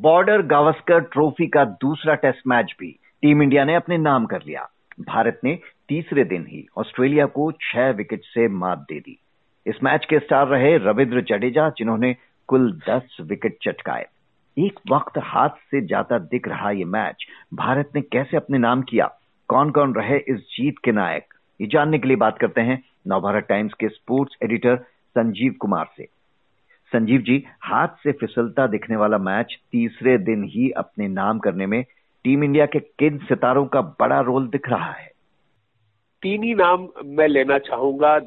Border Gavaskar trophy का दूसरा test match भी टीम इंडिया ने अपने नाम कर लिया। भारत ने तीसरे दिन ही ऑस्ट्रेलिया को छह विकेट से मात दे दी। इस मैच के स्टार रहे रविंद्र जडेजा, जिन्होंने कुल दस विकेट चटकाए। एक वक्त हाथ से जाता दिख रहा ये मैच। भारत ने कैसे अपने नाम किया? कौन कौन रहे इस जीत के नायक? ये जानने के लिए बात करते हैं नवभारत टाइम्स के स्पोर्ट्स एडिटर संजीव कुमार से। संजीव जी, हाथ से फिसलता दिखने वाला मैच तीसरे दिन ही अपने नाम करने में टीम इंडिया के किन सितारों का बड़ा रोल दिख रहा है? तीन ही नाम मैं लेना चाहूँगा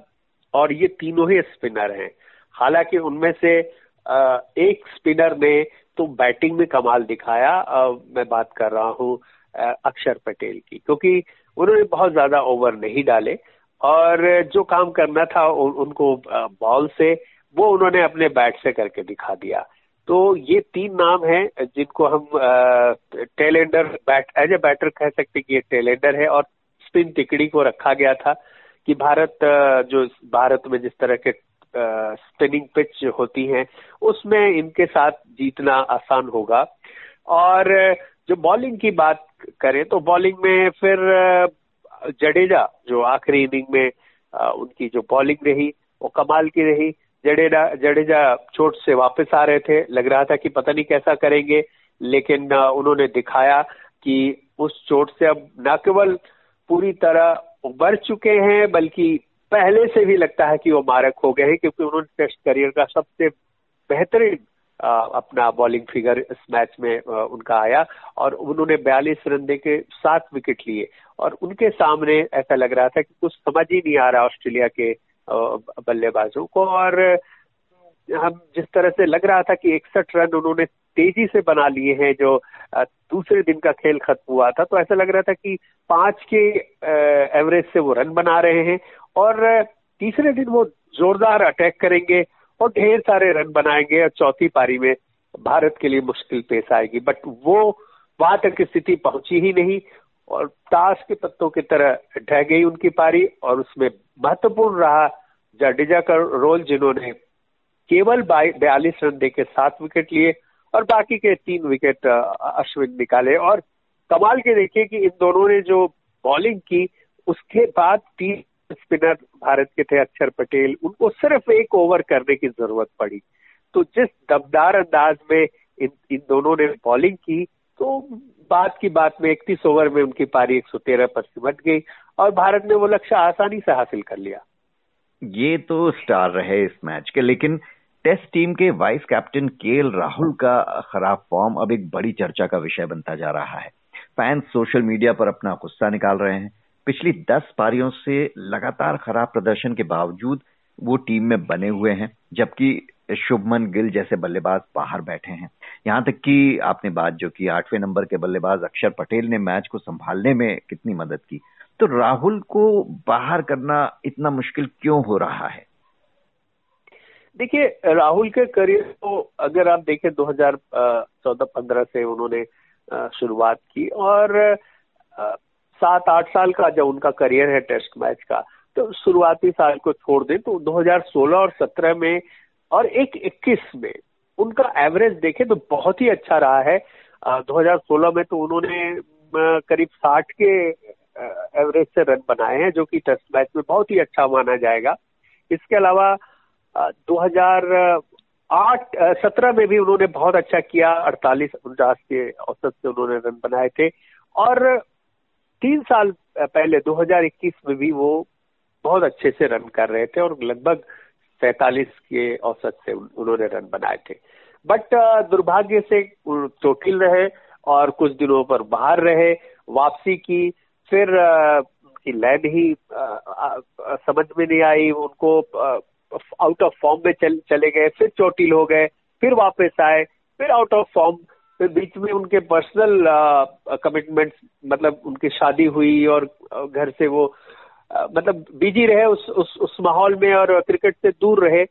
और ये तीनों ही स्पिनर हैं। हालाँकि उनमें से एक स्पिनर ने तो बैटिंग में कमाल दिखाया। मैं बात कर रहा हूँ अक्षर पटेल की, क्योंकि उन्होंने बहुत ज़्यादा ओवर नहीं डाले। और जो काम करना था उनको बॉल से वो उन्होंने अपने बैट से करके दिखा दिया। तो ये तीन नाम हैं जिनको हम tailender bat, as a batter कह सकते कि ये टेलेंडर है और स्पिन तिकड़ी को रखा गया था कि भारत जो भारत में जिस तरह के स्पिनिंग पिच होती हैं, उसमें इनके साथ जीतना आसान होगा। और, जो बॉलिंग की बात करें तो बॉलिंग में फिर जडेजा जो आखिरी इनिंग में उनकी जो बॉलिंग रही, वो कमाल की रही। जडेजा जडेजा चोट से वापस आ रहे थे। लग रहा था कि पता नहीं कैसा करेंगे, लेकिन उन्होंने दिखाया कि उस चोट से अब न केवल पूरी तरह उबर चुके हैं, बल्कि पहले से भी लगता है कि वो मारक हो गए हैं, क्योंकि उन्होंने टेस्ट करियर का सबसे बेहतरीन अपना बॉलिंग फिगर इस मैच में उनका आया और उन्होंने बयालीस रन दे के सात विकेट लिए। और उनके सामने ऐसा लग रहा था कि कुछ समझ ही नहीं आ रहा ऑस्ट्रेलिया के बल्लेबाजों को और हम जिस तरह से लग रहा था कि इकसठ रन उन्होंने तेज़ी से बना लिए हैं जो दूसरे दिन का खेल खत्म हुआ था तो ऐसा लग रहा था कि पाँच के एवरेज से वो रन बना रहे हैं और तीसरे दिन वो जोरदार अटैक करेंगे और ढेर सारे रन बनाएँगे और चौथी पारी में भारत के लिए मुश्किल पेश आएगी। बट वो वहाँ तक स्थिति पहुँची ही नहीं और ताश के पत्तों की तरह ढह गई उनकी पारी और उसमें महत्वपूर्ण रहा जडेजा का रोल जिन्होंने केवल बयालीस रन देके सात विकेट लिए और बाकी के तीन विकेट अश्विन निकाले। और कमाल के देखिए कि इन दोनों ने जो बॉलिंग की, उसके बाद तीन स्पिनर भारत के थे अक्षर पटेल। उनको सिर्फ़ एक ओवर करने की ज़रूरत पड़ी। तो जिस दमदार अंदाज में इन इन दोनों ने बॉलिंग की तो बाद की बात में इकतीस ओवर में उनकी पारी एक सौ तेरह पर सिमट गई और भारत ने वो लक्ष्य आसानी से हासिल कर लिया। ये तो स्टार रहे इस मैच के, लेकिन टेस्ट टीम के वाइस कैप्टन के राहुल का खराब फॉर्म अब एक बड़ी चर्चा का विषय बनता जा रहा है। फैंस सोशल मीडिया पर अपना गुस्सा निकाल रहे हैं। पिछली दस पारियों से लगातार खराब प्रदर्शन के बावजूद वो टीम में बने हुए हैं, जबकि शुभमन गिल जैसे बल्लेबाज बाहर बैठे हैं। यहाँ तक कि आपने बात जो की आठवें नंबर के बल्लेबाज अक्षर पटेल ने मैच को संभालने में कितनी मदद की। तो राहुल को बाहर करना इतना मुश्किल क्यों हो रहा है? देखिए राहुल के करियर को अगर आप देखें 2014-15 से उन्होंने शुरुआत की और सात आठ साल का जब उनका करियर है टेस्ट मैच का तो शुरुआती साल को छोड़ दें तो 2016 और 17 में और एक 21 में उनका एवरेज देखें तो बहुत ही अच्छा रहा है। आ, 2016 में तो उन्होंने करीब 60 के एवरेज से रन बनाए हैं, जो कि टेस्ट मैच में बहुत ही अच्छा माना जाएगा। इसके अलावा 2008 सत्रह में भी उन्होंने बहुत अच्छा किया। अड़तालीस, उनचास के औसत से उन्होंने रन बनाए थे। और तीन साल पहले 2021 में भी वो बहुत अच्छे से रन कर रहे थे और लगभग सैतालीस के औसत से उन्होंने रन बनाए थे। बट दुर्भाग्य से चोटिल रहे और कुछ दिनों पर बाहर रहे। वापसी की फिर उनकी लैंड ही समझ में नहीं आई उनको आउट ऑफ़ फॉर्म में चल, चले गए फिर चोटिल हो गए फिर वापस आए फिर आउट ऑफ़ फॉर्म फिर बीच में उनके पर्सनल कमिटमेंट्स मतलब उनकी शादी हुई और घर से वो आ, मतलब बिज़ी रहे उस उस उस माहौल में और क्रिकेट से दूर रहे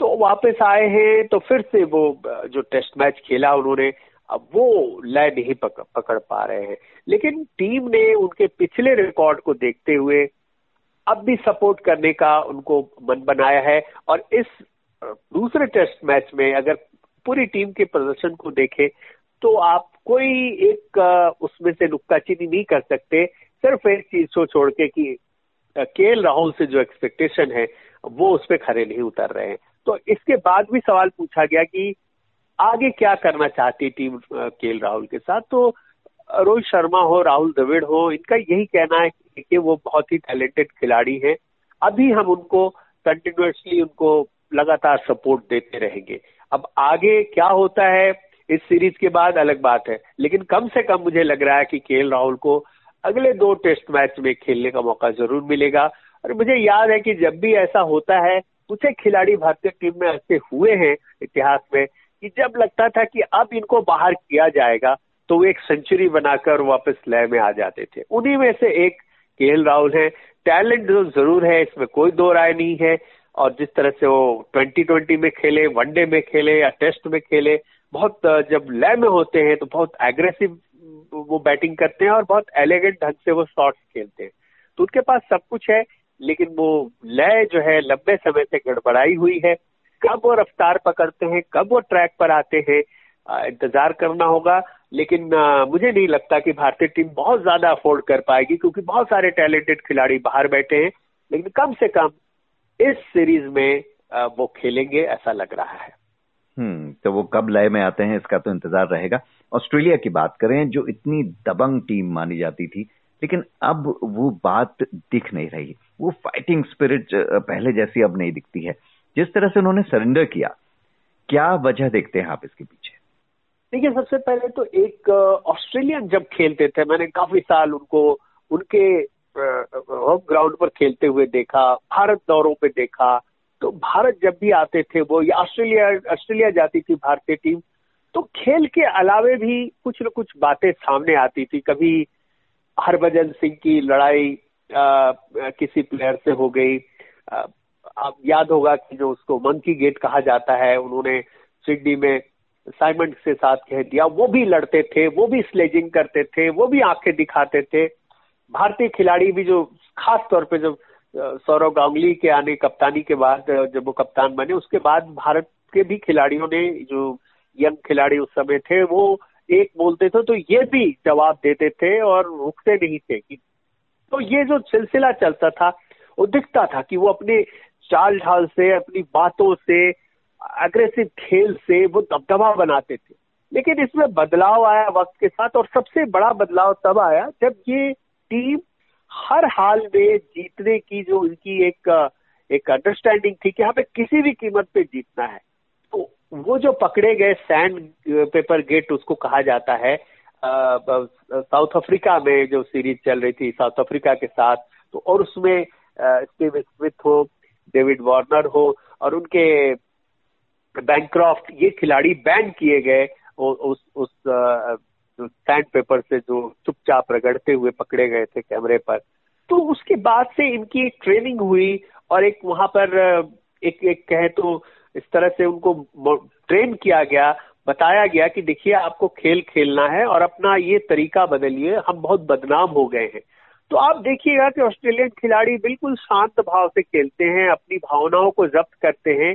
तो वापस आए हैं तो फिर से वो जो टेस्ट मैच खेला उन्होंने अब वो लय नहीं पकड़, पकड़ पा रहे हैं। लेकिन टीम ने उनके पिछले रिकॉर्ड को देखते हुए अब भी सपोर्ट करने का उनको मन बनाया है। और इस दूसरे टेस्ट मैच में अगर पूरी टीम के प्रदर्शन को देखें तो आप कोई एक उसमें से नुक्ताचीनी नहीं कर सकते। सिर्फ़ एक चीज़ को छोड़ के कि के राहुल से जो एक्सपेक्टेशन है वो उस पर खड़े नहीं उतर रहे हैं। तो इसके बाद भी सवाल पूछा गया कि आगे क्या करना चाहती टीम के राहुल के साथ? तो रोहित शर्मा हो, राहुल द्रविड़ हो, इनका यही कहना है कि वो बहुत ही टैलेंटेड खिलाड़ी हैं। अभी हम उनको कंटिन्यूसली उनको लगातार सपोर्ट देते रहेंगे। अब आगे क्या होता है, इस सीरीज़ के बाद अलग बात है। लेकिन कम से कम मुझे लग रहा है कि के राहुल को अगले दो टेस्ट मैच में खेलने का मौका ज़रूर मिलेगा। और मुझे याद है कि जब भी ऐसा होता है एक खिलाड़ी भारतीय टीम में ऐसे हुए हैं इतिहास में कि जब लगता था कि अब इनको बाहर किया जाएगा तो वो एक सेंचुरी बनाकर वापस लय में आ जाते थे। उन्हीं में से एक के राहुल है। टैलेंट जो ज़रूर है, इसमें कोई दो राय नहीं है। और जिस तरह से वो ट्वेंटी ट्वेंटी में खेले वनडे में खेले या टेस्ट में खेले, बहुत जब लय में होते हैं तो बहुत एग्रेसिव वो बैटिंग करते हैं और बहुत एलिगेंट ढंग से वो शॉट्स खेलते हैं। तो उनके पास सब कुछ है, लेकिन वो लय जो है, लंबे समय से गड़बड़ाई हुई है। कब वो रफ्तार पकड़ते हैं, कब वो ट्रैक पर आते हैं इंतज़ार करना होगा। लेकिन मुझे नहीं लगता कि भारतीय टीम बहुत ज़्यादा अफोर्ड कर पाएगी, क्योंकि बहुत सारे टैलेंटेड खिलाड़ी बाहर बैठे हैं। लेकिन कम से कम इस सीरीज़ में वो खेलेंगे, ऐसा लग रहा है। हम्म तो वो कब लय में आते हैं, इसका तो इंतज़ार रहेगा। ऑस्ट्रेलिया की बात करें, जो इतनी दबंग टीम मानी जाती थी, लेकिन अब वो बात दिख नहीं रही। वो फाइटिंग स्पिरिट पहले जैसी अब नहीं दिखती है। जिस तरह से उन्होंने सरेंडर किया क्या वजह देखते हैं आप इसके पीछे? देखिए सबसे पहले तो एक ऑस्ट्रेलियन जब खेलते थे मैंने काफ़ी साल उनको उनके होम ग्राउंड पर खेलते हुए देखा भारत दौरों पे देखा। तो भारत जब भी आते थे वो या ऑस्ट्रेलिया ऑस्ट्रेलिया जाती थी भारतीय टीम तो खेल के अलावे भी कुछ न कुछ बातें सामने आती थी। कभी हरभजन सिंह की लड़ाई आ, किसी प्लेयर से हो गई आप याद होगा कि जो उसको मंकी गेट कहा जाता है, उन्होंने सिडनी में साइमंड से साथ कह दिया, वो भी लड़ते थे, वो भी स्लेजिंग करते थे, वो भी आँखें दिखाते थे। भारतीय खिलाड़ी भी जो खास तौर पे जब सौरव गांगुली के आने, कप्तानी के बाद जब वो कप्तान बने, उसके बाद भारत के भी खिलाड़ियों ने, जो यंग खिलाड़ी उस समय थे, वो एक बोलते थे तो ये भी जवाब देते थे और रुकते नहीं थे। तो ये जो सिलसिला चलता था, वो दिखता था कि वो अपने चाल ढाल से, अपनी बातों से अग्रेसिव खेल से वो दबदबा बनाते थे। लेकिन इसमें बदलाव आया वक्त के साथ और सबसे बड़ा बदलाव तब आया जब ये टीम हर हाल में जीतने की जो उनकी एक एक अंडरस्टैंडिंग थी कि पे किसी भी कीमत पे जीतना है। तो वो जो पकड़े गए सैंड पेपर गेट उसको कहा जाता है साउथ अफ्रीका में जो सीरीज़ चल रही थी साउथ अफ्रीका के साथ तो और उसमें स्टीव स्मिथ हो डेविड वार्नर हो और उनके बैंक्रॉफ्ट ये खिलाड़ी बैन किए गए उस उस सैंड पेपर से जो चुपचाप रगड़ते हुए पकड़े गए थे कैमरे पर। तो उसके बाद से इनकी एक ट्रेनिंग हुई और एक वहाँ पर एक एक कहे तो इस तरह से उनको ट्रेन किया गया, बताया गया कि देखिए आपको खेल खेलना है और अपना ये तरीका बदलिए, हम बहुत बदनाम हो गए हैं। तो आप देखिएगा कि ऑस्ट्रेलियन खिलाड़ी बिल्कुल शांत भाव से खेलते हैं अपनी भावनाओं को जब्त करते हैं।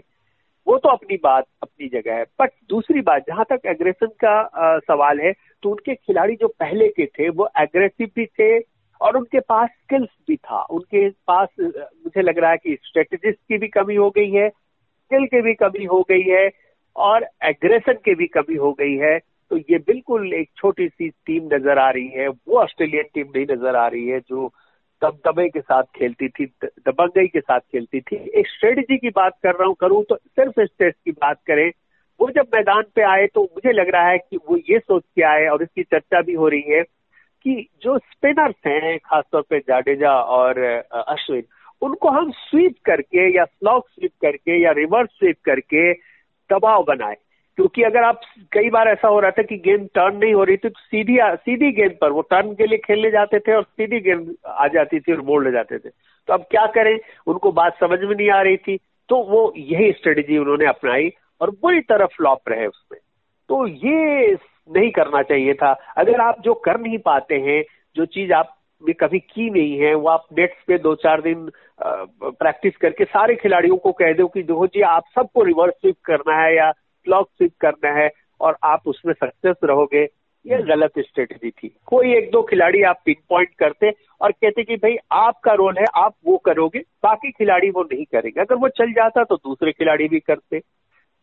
वो तो अपनी बात अपनी जगह है। बट दूसरी बात जहाँ तक एग्रेशन का आ, सवाल है तो उनके खिलाड़ी जो पहले के थे वो एग्रेसिव भी थे और उनके पास स्किल्स भी था। उनके पास मुझे लग रहा है कि स्ट्रेटेजिस्ट की भी कमी हो गई है स्किल की भी कमी हो गई है और एग्रेशन की भी कमी हो गई है। तो ये बिल्कुल एक छोटी सी टीम नज़र आ रही है, वो ऑस्ट्रेलियन टीम नहीं नज़र आ रही है, जो दबदबे के साथ खेलती थी दबंगई के साथ खेलती थी। एक स्ट्रेटजी की बात कर रहा हूँ, करूँ तो सिर्फ़ इस टेस्ट की बात करें, वो जब मैदान पे आए तो मुझे लग रहा है कि वो ये सोच के आए और इसकी चर्चा भी हो रही है कि जो स्पिनर्स हैं, खासतौर पे जाडेजा और अश्विन, उनको हम स्वीप करके या स्लॉक स्वीप करके या रिवर्स स्वीप करके दबाव बनाए। क्योंकि अगर आप कई बार ऐसा हो रहा था कि गेंद टर्न नहीं हो रही थी तो सीधी सीधी गेंद पर, वो टर्न के लिए खेलने जाते थे और सीधी गेंद आ जाती थी और बोल ले जाते थे। तो अब क्या करें? उनको बात समझ में नहीं आ रही थी। तो वो यही स्ट्रेटेजी उन्होंने अपनाई और बुरी तरह फ्लॉप रहे उसमें। तो ये नहीं करना चाहिए था। अगर आप जो कर नहीं पाते हैं, जो चीज़ आप ने कभी की नहीं है, वो आप नेट्स पे दो चार दिन प्रैक्टिस करके सारे खिलाड़ियों को कह दो कि देखो जी, आप सबको रिवर्स स्विप करना है या क्लॉक स्विप करना है और आप उसमें सक्सेस रहोगे ये गलत स्ट्रेटेजी थी। कोई एक दो खिलाड़ी आप पिन पॉइंट करते और कहते कि भाई आपका रोल है आप वो करोगे बाकी खिलाड़ी वो नहीं करेंगे। अगर वो चल जाता तो दूसरे खिलाड़ी भी करते।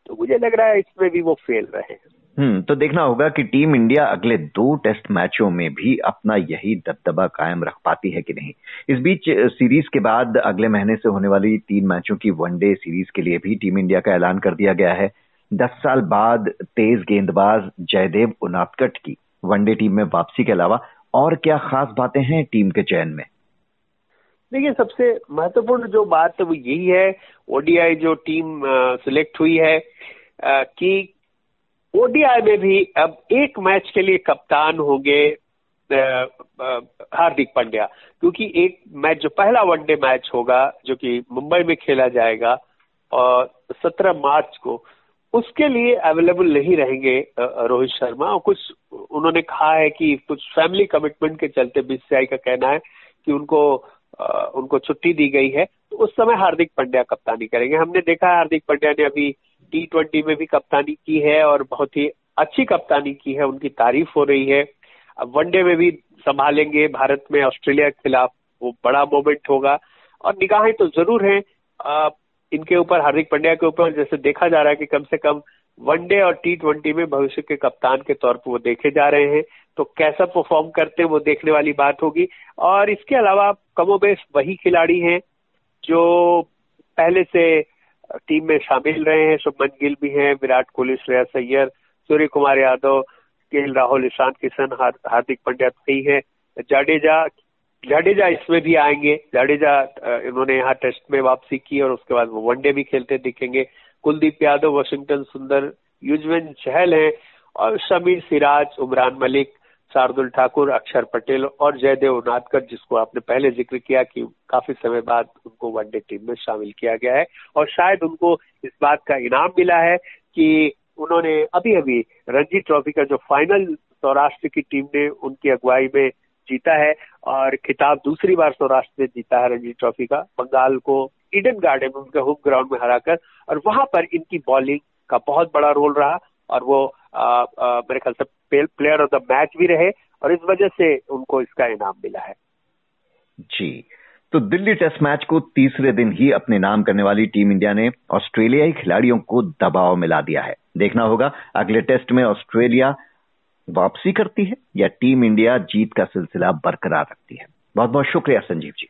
तो मुझे लग रहा है इसमें भी वो फेल रहे हम्म तो देखना होगा कि टीम इंडिया अगले दो टेस्ट मैचों में भी अपना यही दबदबा कायम रख पाती है कि नहीं। इस बीच सीरीज़ के बाद अगले महीने से होने वाली तीन मैचों की वनडे सीरीज़ के लिए भी टीम इंडिया का ऐलान कर दिया गया है। दस साल बाद तेज गेंदबाज जयदेव उनादकट की। वनडे टीम में वापसी के अलावा और क्या खास बातें हैं टीम के चयन में? देखिए, सबसे महत्वपूर्ण जो बात वो यही है, ओडीआई जो टीम सिलेक्ट हुई है कि ओडीआई में भी अब एक मैच के लिए कप्तान होंगे हार्दिक पांड्या। क्योंकि एक मैच, जो पहला वनडे मैच होगा, जो कि मुंबई में खेला जाएगा, और 17 मार्च को उसके लिए अवेलेबल नहीं रहेंगे रोहित शर्मा। और कुछ उन्होंने कहा है कि कुछ फैमिली कमिटमेंट के चलते बीसीसीआई का कहना है कि उनको उनको छुट्टी दी गई है। तो उस समय हार्दिक पांड्या कप्तानी करेंगे। हमने देखा है हार्दिक पांड्या ने अभी टी ट्वेंटी में भी कप्तानी की है और बहुत ही अच्छी कप्तानी की है। उनकी तारीफ़ हो रही है। अब वनडे में भी संभालेंगे भारत में, ऑस्ट्रेलिया के खिलाफ वो बड़ा मोमेंट होगा। और निगाहें तो ज़रूर हैं। इनके ऊपर, हार्दिक पंड्या के ऊपर जैसे देखा जा रहा है कि कम से कम वनडे और टी ट्वेंटी में भविष्य के कप्तान के तौर पर वो देखे जा रहे हैं। तो कैसा परफॉर्म करते हैं, वो देखने वाली बात होगी। और इसके अलावा कमोबेश वही खिलाड़ी हैं जो पहले से टीम में शामिल रहे हैं। शुभमन गिल भी हैं, विराट कोहली श्रेया सैयर सूर्य कुमार यादव, के राहुल ईशान किशन हार्दिक पंड्या ही है। जाडेजा जाडेजा इसमें भी आएँगे। जाडेजा इन्होंने यहाँ टेस्ट में वापसी की और उसके बाद वो वनडे भी खेलते दिखेंगे। कुलदीप यादव, वाशिंगटन सुंदर, युजवेंद्र चहल हैं और शमीर सिराज, उमरान मलिक, शार्दुल ठाकुर, अक्षर पटेल और जयदेव उनादकर जिसको आपने पहले ज़िक्र किया कि काफ़ी समय बाद उनको वनडे टीम में शामिल किया गया है। और शायद उनको इस बात का इनाम मिला है कि उन्होंने अभी अभी रणजी ट्रॉफी का जो फाइनल सौराष्ट्र की टीम ने उनकी अगुवाई में जीता है। और खिताब दूसरी बार सौराष्ट्र ने जीता है रणजी ट्रॉफी का। बंगाल को ईडन गार्डन में उनके होम ग्राउंड में हराकर और वहाँ पर इनकी बॉलिंग का बहुत बड़ा रोल रहा और वो आ, आ, मेरे ख्याल से प्लेयर ऑफ़ द मैच भी रहे और इस वजह से उनको इसका इनाम मिला है। जी। तो दिल्ली टेस्ट मैच को तीसरे दिन ही अपने नाम करने वाली टीम इंडिया ने ऑस्ट्रेलियाई खिलाड़ियों को दबाव मिला दिया है। देखना होगा अगले टेस्ट में ऑस्ट्रेलिया वापसी करती है या टीम इंडिया जीत का सिलसिला बरकरार रखती है। बहुत बहुत शुक्रिया संजीव जी।